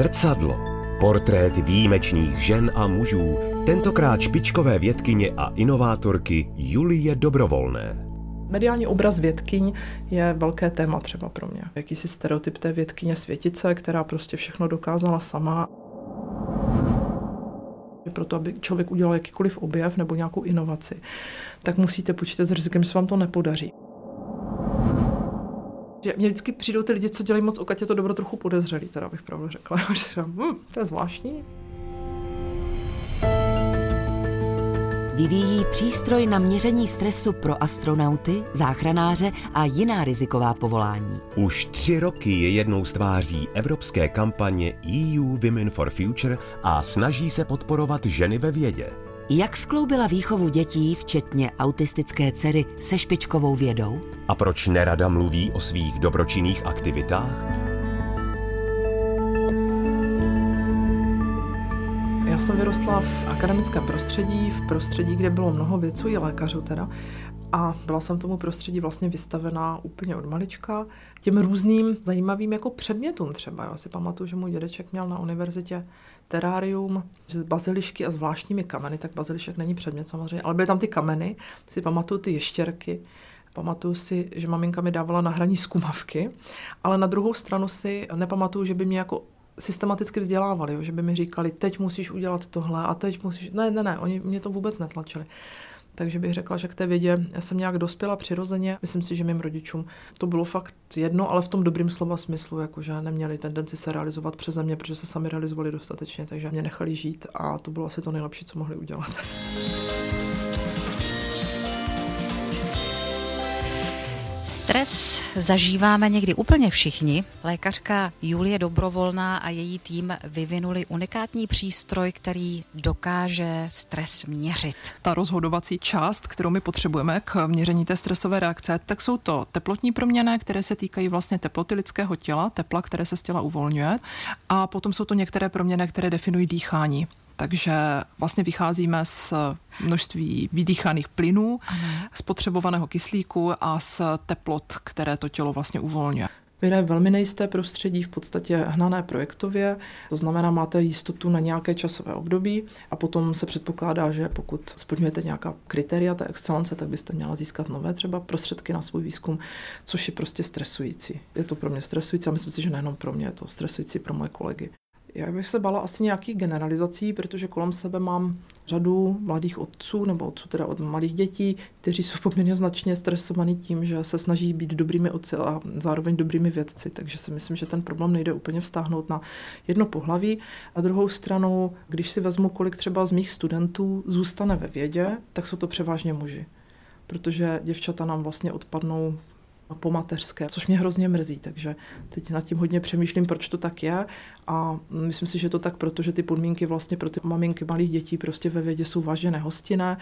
Zrcadlo. Portrét výjimečných žen a mužů, tentokrát špičkové vědkyně a inovátorky Julie Dobrovolné. Mediální obraz vědkyň je velké téma třeba pro mě. Jakýsi stereotyp té vědkyně světice, která prostě všechno dokázala sama. Proto, aby člověk udělal jakýkoliv objev nebo nějakou inovaci, tak musíte počítat s rizikem, že se vám to nepodaří. Že mě vždycky přijdou ty lidi, co dělají moc o Katě, to dobro trochu podezřelý, teda bych pravdu řekla. Že si říkám, hm, to je zvláštní. Vyvíjí přístroj na měření stresu pro astronauty, záchranáře a jiná riziková povolání. Už tři roky je jednou z tváří evropské kampaně EU Women for Future a snaží se podporovat ženy ve vědě. Jak skloubila výchovu dětí, včetně autistické dcery, se špičkovou vědou? A proč nerada mluví o svých dobročinných aktivitách? Já jsem vyrostla v akademickém prostředí, v prostředí, kde bylo mnoho věců, i lékařů teda. A byla jsem tomu prostředí vlastně vystavená úplně od malička. Těm různým zajímavým jako předmětům třeba. Já si pamatuju, že můj dědeček měl na univerzitě terárium z bazilišky a zvláštními kameny, tak bazilišek není předmět samozřejmě, ale byly tam ty kameny, si pamatuju ty ještěrky, Pamatuju si, že maminka mi dávala na hraní zkumavky, ale na druhou stranu si nepamatuju, že by mě jako systematicky vzdělávali, že by mi říkali, teď musíš udělat tohle a teď musíš... Ne, ne, ne, oni mě to vůbec netlačili. Takže bych řekla, že k té vědě jsem nějak dospěla přirozeně. Myslím si, že mým rodičům to bylo fakt jedno, ale v tom dobrým slova smyslu, jakože neměli tendenci se realizovat přes mě, protože se sami realizovali dostatečně, takže mě nechali žít a to bylo asi to nejlepší, co mohli udělat. Stres zažíváme někdy úplně všichni. Lékařka Julie Dobrovolná a její tým vyvinuli unikátní přístroj, který dokáže stres měřit. Ta rozhodovací část, kterou my potřebujeme k měření té stresové reakce, tak jsou to teplotní proměny, které se týkají vlastně teploty lidského těla, tepla, které se z těla uvolňuje. A potom jsou to některé proměny, které definují dýchání. Takže vlastně vycházíme z množství vydýchaných plynů, spotřebovaného kyslíku a z teplot, které to tělo vlastně uvolňuje. Věda je velmi nejisté prostředí, v podstatě hnané projektově, to znamená, máte jistotu na nějaké časové období a potom se předpokládá, že pokud splňujete nějaká kritéria té excelence, tak byste měla získat nové třeba prostředky na svůj výzkum, což je prostě stresující. Je to pro mě stresující a myslím si, že nejenom pro mě, je to stresující pro moje kolegy. Já bych se bala asi nějakých generalizací, protože kolem sebe mám řadu mladých otců, nebo otců teda od malých dětí, kteří jsou poměrně značně stresovaní tím, že se snaží být dobrými otci a zároveň dobrými vědci. Takže si myslím, že ten problém nejde úplně vztáhnout na jedno pohlaví. A druhou stranou, když si vezmu, kolik třeba z mých studentů zůstane ve vědě, tak jsou to převážně muži. Protože děvčata nám vlastně odpadnou po mateřské, což mě hrozně mrzí, takže teď nad tím hodně přemýšlím, proč to tak je a myslím si, že to tak, protože ty podmínky vlastně pro ty maminky malých dětí prostě ve vědě jsou vážně nehostinné.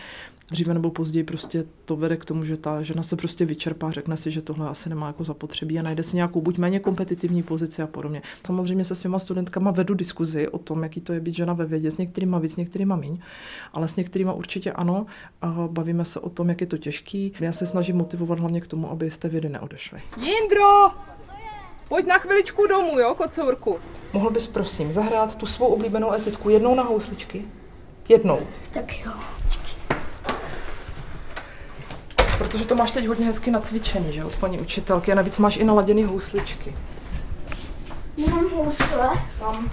Dříve nebo později prostě to vede k tomu, že ta žena se prostě vyčerpá, řekne si, že tohle asi nemá jako zapotřebí a najde si nějakou buď méně kompetitivní pozici a podobně. Samozřejmě se svýma studentkama vedu diskuzi o tom, jaký to je být žena ve vědě, s některými víc, s některými míň, ale s některými určitě ano. A bavíme se o tom, jak je to těžký. Já se snažím motivovat hlavně k tomu, aby z té vědy neodešli. Jindro! Pojď na chviličku domů, jo, kocourku. Mohl bys prosím zahrát tu svou oblíbenou etitku jednou na housličky? Jednou. Tak jo. Protože to máš teď hodně hezky nacvičený, že od paní učitelky a navíc máš i naladěný housličky. Mám housle. Tam.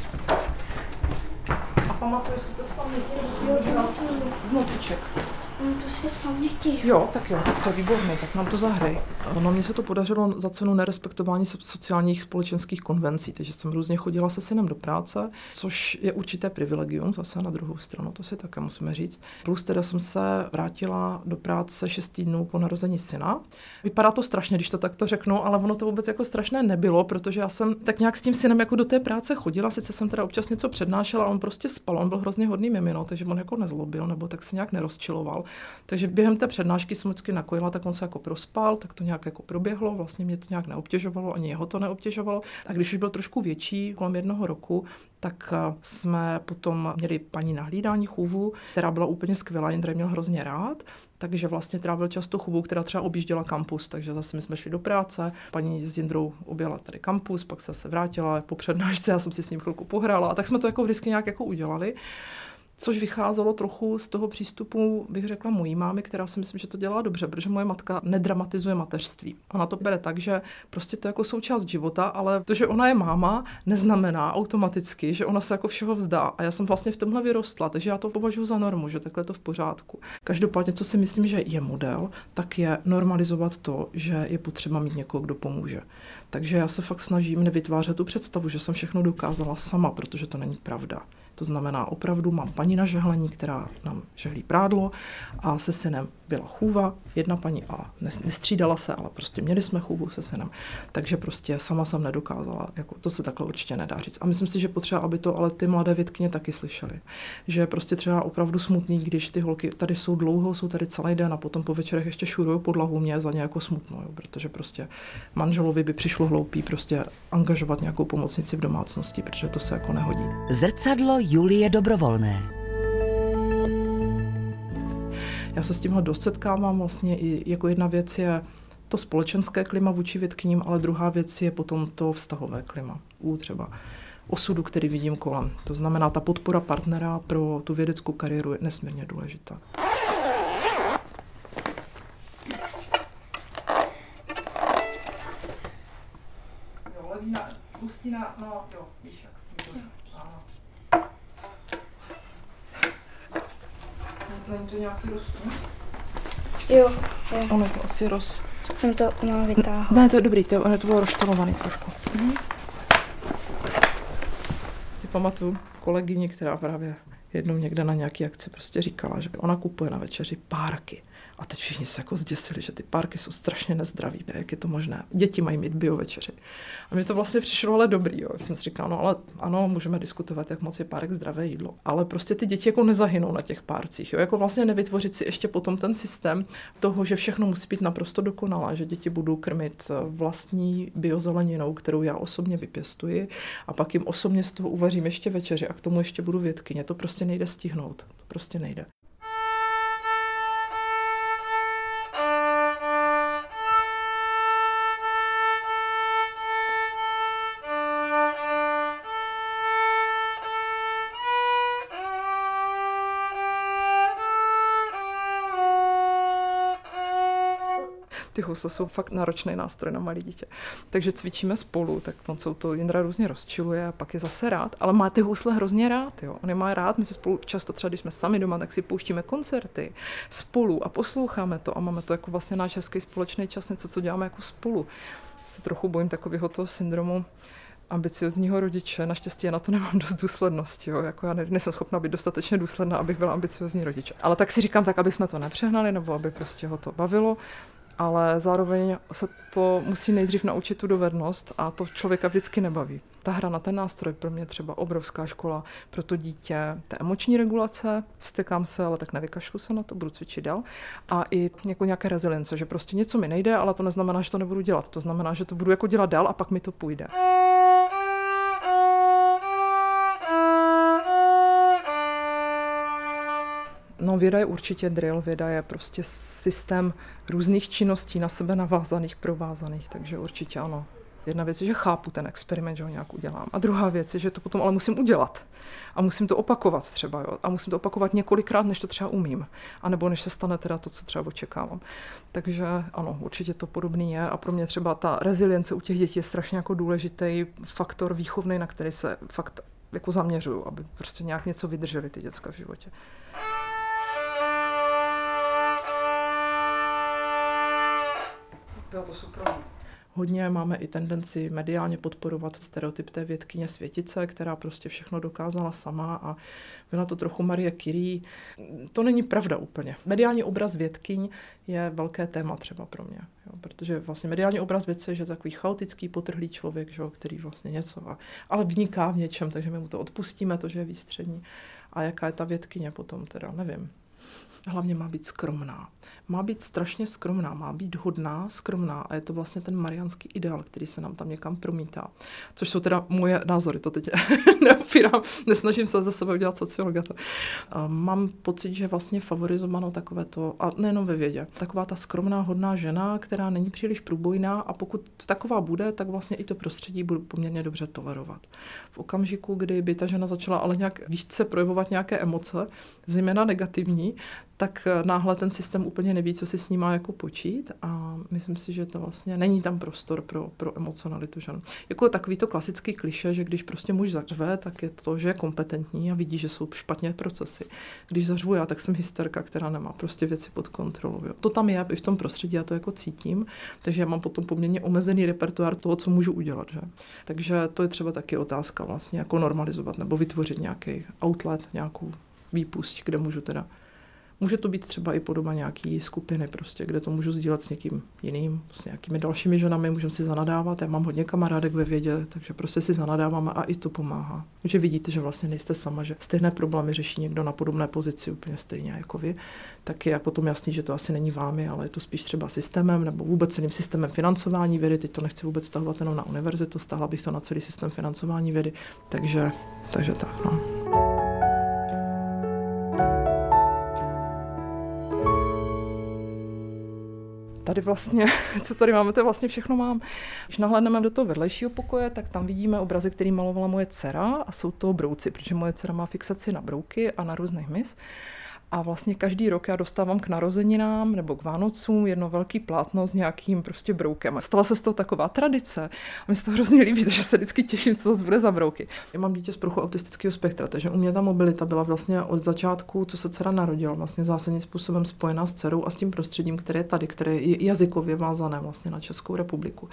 A pamatuješ si to z paměti? Z notiček. Mám to si paměti. Jo, tak jo, to je výborné, tak nám to zahraj. No, mně se to podařilo za cenu nerespektování sociálních společenských konvencí, takže jsem různě chodila se synem do práce, což je určité privilegium zase na druhou stranu, to si také musíme říct. Plus teda jsem se vrátila do práce 6 týdnů po narození syna. Vypadá to strašně, když to takto řeknu, ale ono to vůbec jako strašné nebylo, protože já jsem tak nějak s tím synem jako do té práce chodila, sice jsem teda občas něco přednášela, on prostě spal, on byl hrozně hodný mimino, takže on jako nezlobil nebo tak se nějak nerozčiloval Takže během té přednášky jsem vždycky nakojila, tak on se jako prospal, tak to nějak jako proběhlo, vlastně mě to nějak neobtěžovalo, ani jeho to neobtěžovalo. A když už byl trošku větší, kolem jednoho roku, tak eh, jsme potom měli paní na hlídání chůvu, která byla úplně skvělá, Jindra měl hrozně rád, takže vlastně trávil často chůvu, která třeba objížděla kampus, takže zase my jsme šli do práce, paní s Jindrou objela tady kampus, pak se se vrátila po přednášce, já jsem si s ním chvilku pohrála a tak jsme to jako vždycky nějak jako udělali. Což vycházelo trochu z toho přístupu, bych řekla, mojí mámy, která si myslím, že to dělá dobře, protože moje matka nedramatizuje mateřství. Ona to bere tak, že prostě to je jako součást života, ale to, že ona je máma, neznamená automaticky, že ona se jako všeho vzdá. A já jsem vlastně v tomhle vyrostla, takže já to považuji za normu, že takhle je to v pořádku. Každopádně, co si myslím, že je model, tak je normalizovat to, že je potřeba mít někoho, kdo pomůže. Takže já se fakt snažím nevytvářet tu představu, že jsem všechno dokázala sama, protože to není pravda. To znamená, opravdu mám paní na žehlení, která nám žehlí prádlo a se synem byla chůva, jedna paní a nestřídala se, ale prostě měli jsme chůvu se synem. Takže prostě sama jsem nedokázala, jako to se takhle určitě nedá říct. A myslím si, že potřeba, aby to ale ty mladé vědkyně taky slyšely. Že prostě třeba opravdu smutný, když ty holky tady jsou dlouho, jsou tady celý den a potom po večerech ještě šurují podlahu mě za nějakou smutnou, jo, protože prostě manželovi by přišlo hloupý prostě angažovat nějakou pomocnici v domácnosti, protože to se jako nehodí. Zrcadlo Julie Dobrovolné. Já se s tímhle dost setkávám vlastně i jako jedna věc je to společenské klima vůči vědkyním, ale druhá věc je potom to vztahové klima u třeba osudu, který vidím kolem. To znamená, ta podpora partnera pro tu vědeckou kariéru je nesmírně důležitá. Jo, levína, hustina, no jo, víš. Není to nějaký rostlin? Jo, jo. Ono to asi roz... Jsem to uměla vytáhnout. Ne, to je dobrý, to, ono to bylo roštelovaný trošku. Mhm. Si pamatuju kolegyni, která právě jednou někde na nějaký akci prostě říkala, že ona kupuje na večeři párky. A teď všichni se jako zděsili, že ty párky jsou strašně nezdraví, jak je to možné. Děti mají mít bio večeři. A mi to vlastně přišlo ale dobrý, jo. Jsem si říkala, no ale ano, můžeme diskutovat, jak moc je párek zdravé jídlo. Ale prostě ty děti jako nezahynou na těch párcích, jo. Jako vlastně nevytvořit si ještě potom ten systém toho, že všechno musí být naprosto dokonalé, že děti budou krmit eh, vlastní biozeleninou, kterou já osobně vypěstuji a pak jim osobně z toho uvařím ještě večeři a k tomu ještě budu vědkyně. To prostě nejde stihnout. To prostě nejde. Ty husle jsou fakt náročný nástroj na malé dítě. Takže cvičíme spolu, tak on se to Jindra různě rozčiluje a pak je zase rád, ale má ty husle hrozně rád. Jo. On je má rád, my se spolu často třeba, když jsme sami doma, tak si pouštíme koncerty spolu a posloucháme to a máme to jako vlastně náš hezký společný čas, něco, co děláme jako spolu. Se trochu bojím takového toho syndromu, ambiciozního rodiče. Naštěstí já na to nemám dost důslednosti. Jo. Jako já nejsem schopna být dostatečně důsledná, abych byla ambiciozní rodič. Ale tak si říkám tak, aby jsme to nepřehnali, nebo aby prostě ho to bavilo ale zároveň se to musí nejdřív naučit tu dovednost a to člověka vždycky nebaví. Ta hra na ten nástroj pro mě třeba obrovská škola pro to dítě, ta emoční regulace, vstekám se, ale tak nevykašlu se na to, budu cvičit dál. A i jako nějaké rezilience, že prostě něco mi nejde, ale to neznamená, že to nebudu dělat. To znamená, že to budu jako dělat dál a pak mi to půjde. No věda je určitě drill, věda je prostě systém různých činností na sebe navázaných, provázaných, takže určitě ano. Jedna věc je, že chápu ten experiment, že ho nějak udělám. A druhá věc je, že to potom ale musím udělat. A musím to opakovat třeba, jo. A musím to opakovat několikrát, než to třeba umím. A nebo než se stane teda to, co třeba očekávám. Takže ano, určitě to podobný je. A pro mě třeba ta rezilience u těch dětí je strašně jako důležitý faktor výchovný, na který se fakt jako zaměřuju, aby prostě nějak něco vydrželi ty děcka v životě. Bylo to super. Hodně máme i tendenci mediálně podporovat stereotyp té vědkyně světice, která prostě všechno dokázala sama a byla to trochu Marie Curie. To není pravda úplně. Mediální obraz vědkyň je velké téma třeba pro mě, jo, protože vlastně mediální obraz vědce je takový chaotický, potrhlý člověk, že, který vlastně něco, a, ale vniká v něčem, takže my mu to odpustíme, to, že je výstřední. A jaká je ta vědkyně potom teda, nevím. Hlavně má být skromná. Má být strašně skromná, má být hodná, skromná a je to vlastně ten mariánský ideál, který se nám tam někam promítá. Což jsou teda moje názory, to teď neopírám, nesnažím se ze sebe udělat sociologa. Mám pocit, že vlastně favorizovanou takové to, a nejenom ve vědě, taková ta skromná, hodná žena, která není příliš průbojná a pokud taková bude, tak vlastně i to prostředí budu poměrně dobře tolerovat. V okamžiku, kdy by ta žena začala ale nějak více projevovat nějaké emoce, zejména negativní, tak eh, náhle ten systém úplně neví, co si s ním má jako počít a myslím si, že to vlastně není tam prostor pro, pro emocionalitu žen. Jako takový to klasický kliše, že když prostě muž zařve, tak je to, že je kompetentní a vidí, že jsou špatně procesy. Když zařvu já, tak jsem hysterka, která nemá prostě věci pod kontrolou. Jo. To tam je i v tom prostředí, já to jako cítím, takže já mám potom poměrně omezený repertoár toho, co můžu udělat. Že? Takže to je třeba taky otázka vlastně, jako normalizovat nebo vytvořit nějaký outlet, nějakou výpust, kde můžu teda Může to být třeba i podoba nějaký skupiny, prostě, kde to můžu sdílet s někým jiným, s nějakými dalšími ženami, můžeme si zanadávat. Já mám hodně kamarádek ve vědě, takže prostě si zanadáváme a i to pomáhá. Takže vidíte, že vlastně nejste sama, že stejné problémy řeší někdo na podobné pozici úplně stejně jako vy, tak je potom jasný, že to asi není vámi, ale je to spíš třeba systémem nebo vůbec celým systémem financování vědy. Teď to nechci vůbec stahovat jenom na univerzitu, stáhla bych to na celý systém financování vědy. Takže, takže tak. No. Tady vlastně, co tady máme, to vlastně všechno mám. Když nahlédneme do toho vedlejšího pokoje, tak tam vidíme obrazy, který malovala moje dcera a jsou to brouci, protože moje dcera má fixaci na brouky a na různých mis. A vlastně každý rok já dostávám k narozeninám nebo k Vánocům jedno velký plátno s nějakým prostě broukem. Stala se z toho taková tradice. A mi se to hrozně líbí, takže se vždycky těším, co zase bude za brouky. Já mám dítě z pruchu autistického spektra, takže u mě ta mobilita byla vlastně od začátku, co se dcera narodila, vlastně zásadním způsobem spojená s dcerou a s tím prostředím, které je tady, které je jazykově vázané vlastně na Českou republiku.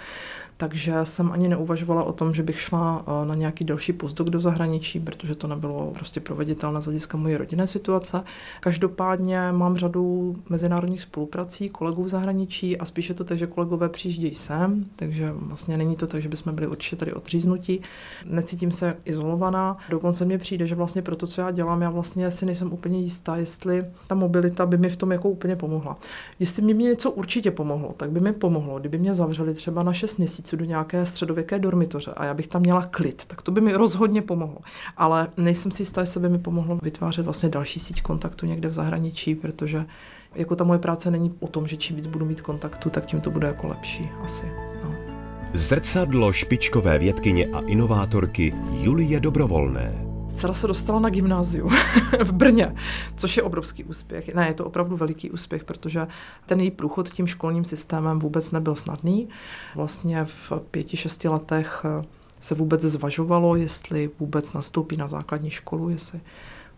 Takže jsem ani neuvažovala o tom, že bych šla eh, na nějaký další postdoc do zahraničí, protože to nebylo prostě proveditelné z hlediska moje rodinné situace. Každopádně mám řadu mezinárodních spoluprací, kolegů v zahraničí a spíše to tak, že kolegové přijíždějí sem, takže vlastně není to tak, že bychom byli určitě tady odříznutí. Necítím se izolovaná. Dokonce mně přijde, že vlastně pro to, co já dělám, já vlastně si nejsem úplně jistá, jestli ta mobilita by mi v tom jako úplně pomohla. Jestli mě něco určitě pomohlo, tak by mi pomohlo, kdyby mě zavřeli třeba na 6 měsíců do nějaké středověké dormitoře a já bych tam měla klid, tak to by mi rozhodně pomohlo. Ale nejsem si jistá, jestli by mi pomohlo vytvářet vlastně další síť kontaktu někde v zahraničí, protože jako ta moje práce není o tom, že čím víc budu mít kontaktu, tak tím to bude jako lepší asi. No. Zrcadlo špičkové vědkyně a inovátorky Julie Dobrovolné. Dcera se dostala na gymnázium v Brně, což je obrovský úspěch. Ne, je to opravdu veliký úspěch, protože ten její průchod tím školním systémem vůbec nebyl snadný. Vlastně v pěti, šesti letech se vůbec zvažovalo, jestli vůbec nastoupí na základní školu, jestli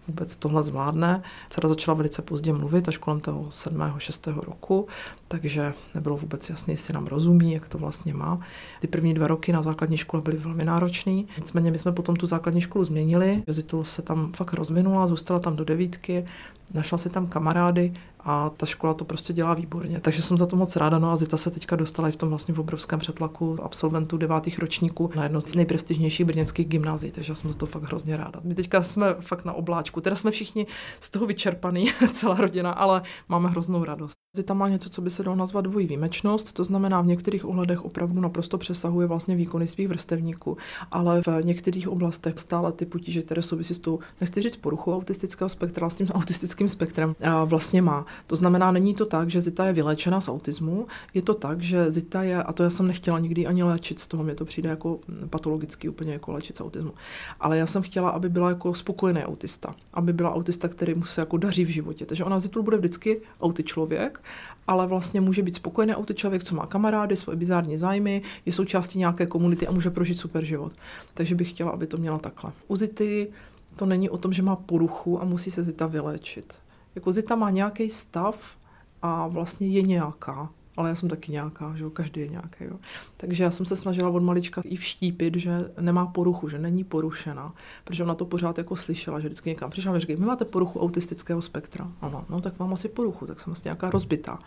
vůbec tohle zvládne. Dcera začala velice pozdě mluvit, až kolem toho 7. 6. roku, takže nebylo vůbec jasné, jestli nám rozumí, jak to vlastně má. Ty první dva roky na základní škole byly velmi náročné. Nicméně my jsme potom tu základní školu změnili. Zitul se tam fakt rozvinula, zůstala tam do devítky, našla si tam kamarády a ta škola to prostě dělá výborně. Takže jsem za to moc ráda. No a Zita se teďka dostala i v tom vlastně v obrovském přetlaku absolventů devátých ročníků na jedno z nejprestižnějších brněnských gymnázií, takže já jsem za to fakt hrozně ráda. My teďka jsme fakt na obláčku. Teda jsme všichni z toho vyčerpaný, celá rodina, ale máme hroznou radost. Zita má něco, co by se dalo nazvat dvojí výjimečnost, to znamená v některých ohledech opravdu naprosto přesahuje vlastně výkony svých vrstevníků, ale v některých oblastech stále ty potíže, které souvisí s tou, nechci říct poruchou autistického spektra, s tím autistickým spektrem, vlastně má. To znamená, není to tak, že Zita je vylečena z autismu, je to tak, že Zita je, a to já jsem nechtěla nikdy ani léčit z toho, mě to přijde jako patologicky úplně jako léčit z autismu, ale já jsem chtěla, aby byla jako spokojený autista, aby byla autista, který mu se jako daří v životě. Takže ona Zitul bude vždycky auti člověk, ale vlastně může být spokojený auti člověk, co má kamarády, svoje bizární zájmy, je součástí nějaké komunity a může prožít super život. Takže bych chtěla, aby to měla takhle. U Zity to není o tom, že má poruchu a musí se Zita vyléčit. Jako Zita má nějaký stav a vlastně je nějaká. Ale já jsem taky nějaká, že jo, každý je nějaký. Jo. Takže já jsem se snažila od malička i vštípit, že nemá poruchu, že není porušena, protože ona to pořád jako slyšela, že vždycky někam přišla a říkají, my máte poruchu autistického spektra. Ano, no tak mám asi poruchu, tak jsem vlastně nějaká rozbitá.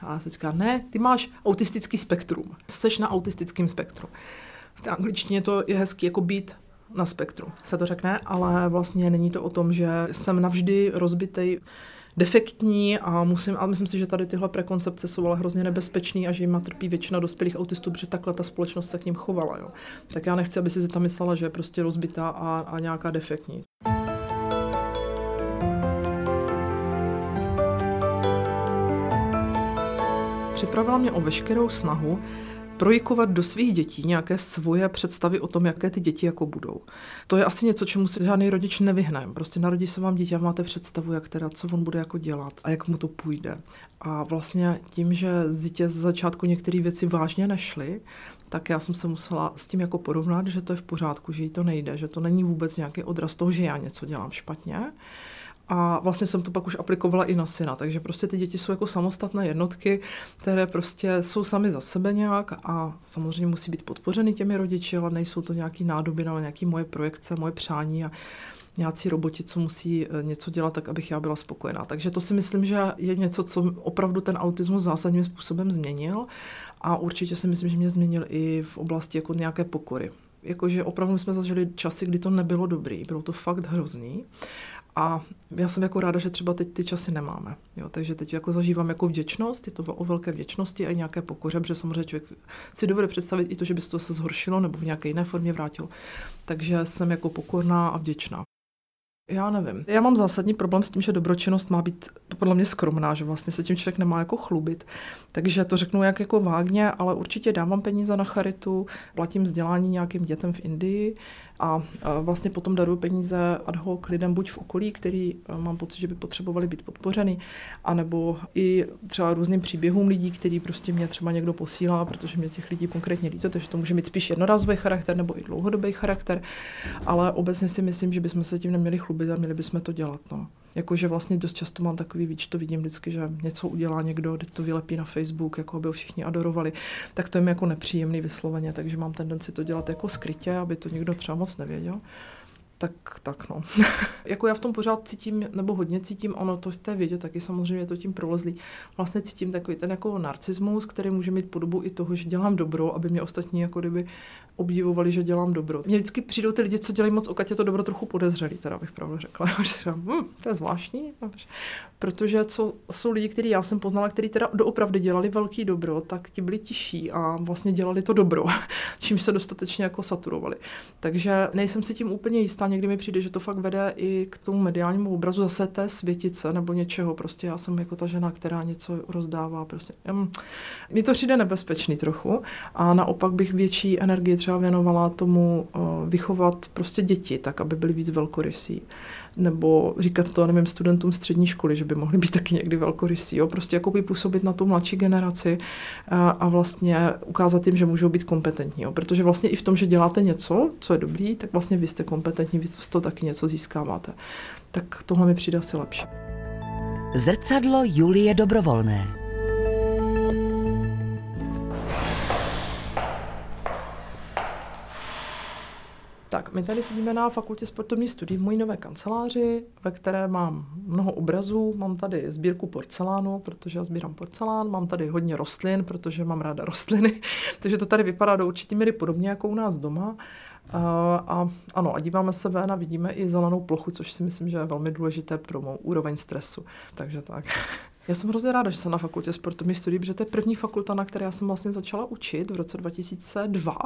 A já jsem říká, ne, ty máš autistický spektrum, jsi na autistickém spektru. V té angličtině to je hezký jako být na spektru, se to řekne, ale vlastně není to o tom, že jsem navždy rozbitej defektní a musím, a myslím si, že tady tyhle prekoncepce jsou ale hrozně nebezpečný a že jim trpí většina dospělých autistů, protože takhle ta společnost se k ním chovala. Jo. Tak já nechci, aby si tam myslela, že je prostě rozbitá a, a nějaká defektní. Připravila mě o veškerou snahu projikovat do svých dětí nějaké svoje představy o tom, jaké ty děti jako budou. To je asi něco, čemu se žádný rodič nevyhne. Prostě narodí se vám dítě a máte představu, jak teda, co on bude jako dělat a jak mu to půjde. A vlastně tím, že dítě z začátku některé věci vážně nešly, tak já jsem se musela s tím jako porovnat, že to je v pořádku, že jí to nejde, že to není vůbec nějaký odraz toho, že já něco dělám špatně, a vlastně jsem to pak už aplikovala i na syna, takže prostě ty děti jsou jako samostatné jednotky, které prostě jsou sami za sebe nějak a samozřejmě musí být podpořeny těmi rodiči, ale nejsou to nějaký nádoby ale nějaký moje projekce, moje přání a nějací roboti, co musí eh, něco dělat, tak abych já byla spokojená. Takže to si myslím, že je něco, co opravdu ten autismus zásadním způsobem změnil a určitě si myslím, že mě změnil i v oblasti jako nějaké pokory jakože opravdu jsme zažili časy, kdy to nebylo dobrý, bylo to fakt hrozný. A já jsem jako ráda, že třeba teď ty časy nemáme. Jo, takže teď jako zažívám jako vděčnost, je to o velké vděčnosti a nějaké pokoře, protože samozřejmě člověk si dovede představit i to, že by se to se zhoršilo nebo v nějaké jiné formě vrátilo. Takže jsem jako pokorná a vděčná. Já nevím. Já mám zásadní problém s tím, že dobročinnost má být podle mě skromná, že vlastně se tím člověk nemá jako chlubit. Takže to řeknu jak jako vágně, ale určitě dávám peníze na charitu, platím vzdělání nějakým dětem v Indii, a vlastně potom daruju peníze ad hoc lidem buď v okolí, který mám pocit, že by potřebovali být podpořeny, anebo i třeba různým příběhům lidí, který prostě mě třeba někdo posílá, protože mě těch lidí konkrétně líto, takže to může mít spíš jednorázový charakter nebo i dlouhodobý charakter, ale obecně si myslím, že bychom se tím neměli chlubit a měli bychom to dělat. No. Jakože vlastně dost často mám takový výčto, vidím vždycky, že něco udělá někdo, teď to vylepí na Facebook, jako aby ho všichni adorovali, tak to je mi jako nepříjemný vysloveně, takže mám tendenci to dělat jako skrytě, aby to někdo třeba moc nevěděl tak, tak no. jako já v tom pořád cítím, nebo hodně cítím, ono to v té vědě taky samozřejmě to tím prolezlý. Vlastně cítím takový ten jako narcismus, který může mít podobu i toho, že dělám dobro, aby mě ostatní jako kdyby obdivovali, že dělám dobro. Mně vždycky přijdou ty lidi, co dělají moc o Katě to dobro trochu podezřelý, teda bych pravdu řekla. hm, to je zvláštní, protože co jsou lidi, kteří já jsem poznala, kteří teda doopravdy dělali velký dobro, tak ti byli tiší a vlastně dělali to dobro, čím se dostatečně jako saturovali. Takže nejsem si tím úplně jistá, někdy mi přijde, že to fakt vede i k tomu mediálnímu obrazu zase té světice nebo něčeho. Prostě já jsem jako ta žena, která něco rozdává. Prostě. Mně to přijde nebezpečný trochu a naopak bych větší energii třeba věnovala tomu uh, vychovat prostě děti, tak aby byly víc velkorysí. Nebo říkat to, nevím, studentům střední školy, že by mohli být taky někdy velkorysí. Jo? Prostě jako by působit na tu mladší generaci a, a vlastně ukázat jim, že můžou být kompetentní. Jo? Protože vlastně i v tom, že děláte něco, co je dobrý, tak vlastně vy jste kompetentní, vy z toho taky něco získáváte. Tak tohle mi přijde asi lepší. Zrcadlo Julie Dobrovolné. Tak, my tady sedíme na fakultě sportovní studií v mojí nové kanceláři, ve které mám mnoho obrazů. Mám tady sbírku porcelánu, protože já sbírám porcelán. Mám tady hodně rostlin, protože mám ráda rostliny. Takže to tady vypadá do určitý míry podobně jako u nás doma. A, a ano, a díváme se ven a vidíme i zelenou plochu, což si myslím, že je velmi důležité pro mou úroveň stresu. Takže tak. Já jsem hrozně ráda, že jsem na fakultě sportovní studií, protože to je první fakulta, na které já jsem vlastně začala učit. V roce 2002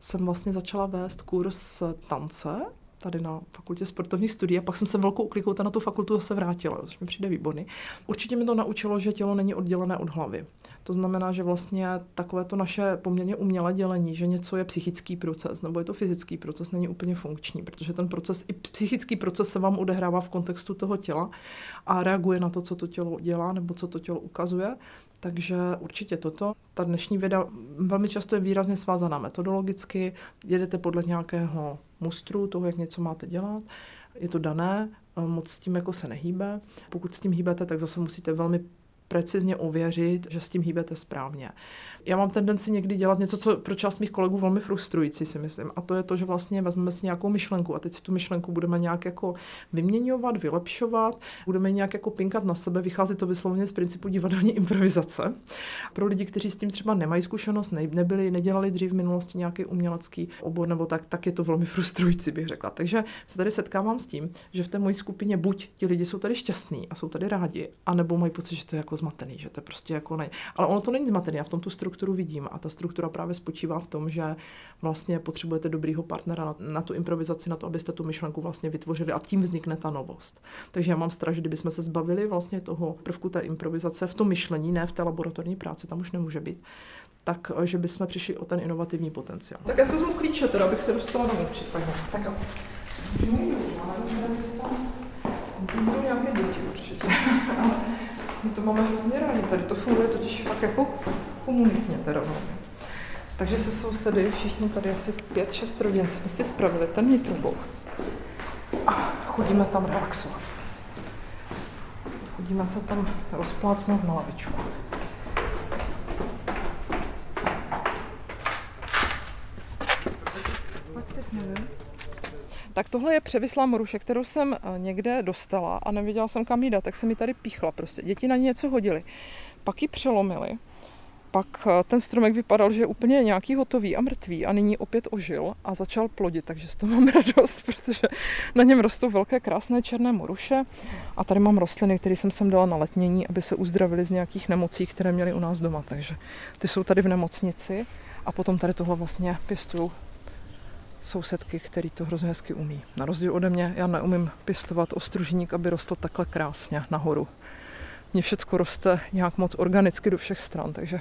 jsem vlastně začala vést kurz tance tady na fakultě sportovních studií a pak jsem se velkou klikou na tu fakultu zase vrátila, což mi přijde výborný. Určitě mi to naučilo, že tělo není oddělené od hlavy. To znamená, že vlastně takové to naše poměrně umělé dělení, že něco je psychický proces nebo je to fyzický proces, není úplně funkční, protože ten proces, i psychický proces se vám odehrává v kontextu toho těla a reaguje na to, co to tělo dělá nebo co to tělo ukazuje. Takže určitě toto. Ta dnešní věda velmi často je výrazně svázaná metodologicky. Jedete podle nějakého mustru, toho, jak něco máte dělat. Je to dané, moc s tím jako se nehýbe. Pokud s tím hýbete, tak zase musíte velmi precizně ověřit, že s tím hýbete správně. Já mám tendenci někdy dělat něco, co pro část mých kolegů velmi frustrující, si myslím. A to je to, že vlastně vezmeme si nějakou myšlenku a teď si tu myšlenku budeme nějak jako vyměňovat, vylepšovat, budeme nějak jako pinkat na sebe, vychází to vysloveně z principu divadelní improvizace. Pro lidi, kteří s tím třeba nemají zkušenost, ne, nebyli, nedělali dřív v minulosti nějaký umělecký obor nebo tak, tak je to velmi frustrující, bych řekla. Takže se tady setkávám s tím, že v té mojí skupině buď ti lidi jsou tady šťastní a jsou tady rádi, anebo mají pocit, že to je jako zmatený, že to je prostě jako ne. Ale ono to není zmatený, já v tom tu strukturu vidím a ta struktura právě spočívá v tom, že vlastně potřebujete dobrýho partnera na, na tu improvizaci, na to, abyste tu myšlenku vlastně vytvořili a tím vznikne ta novost. Takže já mám strach, že kdybychom se zbavili vlastně toho prvku té improvizace v tom myšlení, ne v té laboratorní práci, tam už nemůže být, tak že bychom přišli o ten inovativní potenciál. Tak já se vezmu klíče, teda, abych se dostala domů případně. Tak jo. Budou nějaké děti určitě. My to máme hrozně rádi, tady to funguje totiž fakt jako komunitně teda. No. Takže se sousedy, všichni tady asi pět, šest rodin, jsme si spravili ten nitrobol. A chodíme tam relaxovat. Chodíme se tam rozplácnout na lavičku. Tak tohle je převislá moruše, kterou jsem eh, někde dostala a nevěděla jsem kam jí dát, tak jsem mi tady píchla prostě. Děti na ní něco hodili. Pak ji přelomili. Pak eh, ten stromek vypadal, že je úplně nějaký hotový a mrtvý a nyní opět ožil a začal plodit, takže z toho mám radost, protože na něm rostou velké krásné černé moruše a tady mám rostliny, které jsem sem dala na letnění, aby se uzdravili z nějakých nemocí, které měli u nás doma, takže ty jsou tady v nemocnici a potom tady tohle vlastně pěstují sousedky, který to hrozně hezky umí. Na rozdíl ode mě, já neumím pěstovat ostružník, aby rostl takhle krásně nahoru. Mně všechno roste nějak moc organicky do všech stran, takže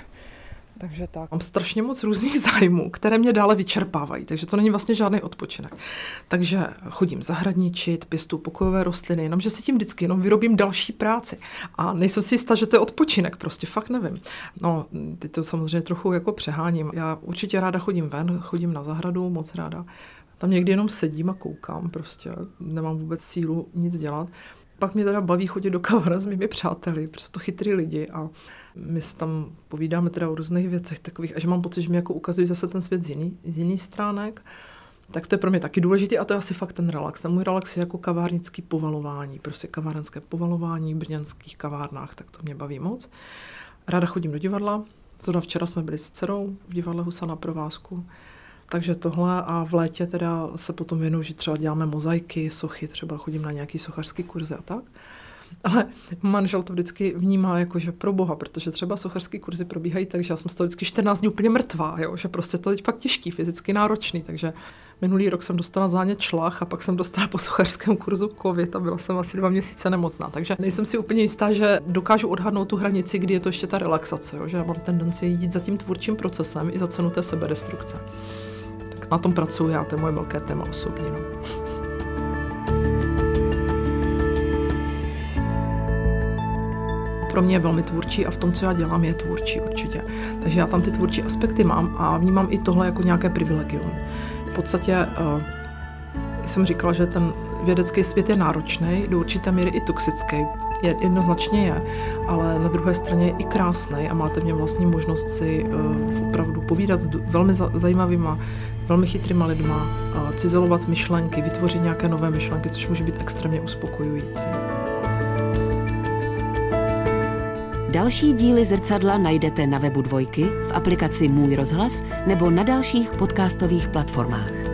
takže tak. Mám strašně moc různých zájmů, které mě dále vyčerpávají, takže to není vlastně žádný odpočinek. Takže chodím zahradničit, pěstu pokojové rostliny, jenomže si tím vždycky jenom vyrobím další práci. A nejsem si jistá, že to je odpočinek, prostě fakt nevím. No, ty to samozřejmě trochu jako přeháním. Já určitě ráda chodím ven, chodím na zahradu, moc ráda. Tam někdy jenom sedím a koukám, prostě nemám vůbec sílu nic dělat. Pak mě teda baví chodit do kavara s mými přáteli, prostě chytrý lidi a my se tam povídáme teda o různých věcech takových a že mám pocit, že mi jako ukazují zase ten svět z jiný, z jiný stránek. Tak to je pro mě taky důležité a to je asi fakt ten relax. Ten můj relax je jako kavárnický povalování, prostě kavárenské povalování v brněnských kavárnách, tak to mě baví moc. Ráda chodím do divadla, Zrovna včera jsme byli s dcerou v divadle Husa na provázku. Takže tohle a v létě teda se potom věnuju, že třeba děláme mozaiky, sochy, třeba chodím na nějaký sochařský kurzy a tak. Ale manžel to vždycky vnímá jako, že pro boha, protože třeba sochařské kurzy probíhají tak, že já jsem z toho vždycky 14 dní úplně mrtvá, jo? že prostě to je fakt těžký, fyzicky náročný, takže minulý rok jsem dostala zánět člach a pak jsem dostala po sochařském kurzu covid a byla jsem asi dva měsíce nemocná, takže nejsem si úplně jistá, že dokážu odhadnout tu hranici, kdy je to ještě ta relaxace, jo? že já mám tendenci jít za tím tvůrčím procesem i za cenu té sebedestrukce na tom pracuji já, to je moje velké téma osobní. No. Pro mě je velmi tvůrčí a v tom, co já dělám, je tvůrčí určitě. Takže já tam ty tvůrčí aspekty mám a vnímám i tohle jako nějaké privilegium. V podstatě uh, jsem říkala, že ten vědecký svět je náročný, do určité míry i toxický, je, jednoznačně je, ale na druhé straně je i krásný a máte mě vlastně možnost si uh, opravdu povídat s velmi za, zajímavýma, velmi chytrýma lidma, uh, cizelovat myšlenky, vytvořit nějaké nové myšlenky, což může být extrémně uspokojující. Další díly zrcadla najdete na webu Dvojky, v aplikaci Můj rozhlas nebo na dalších podcastových platformách.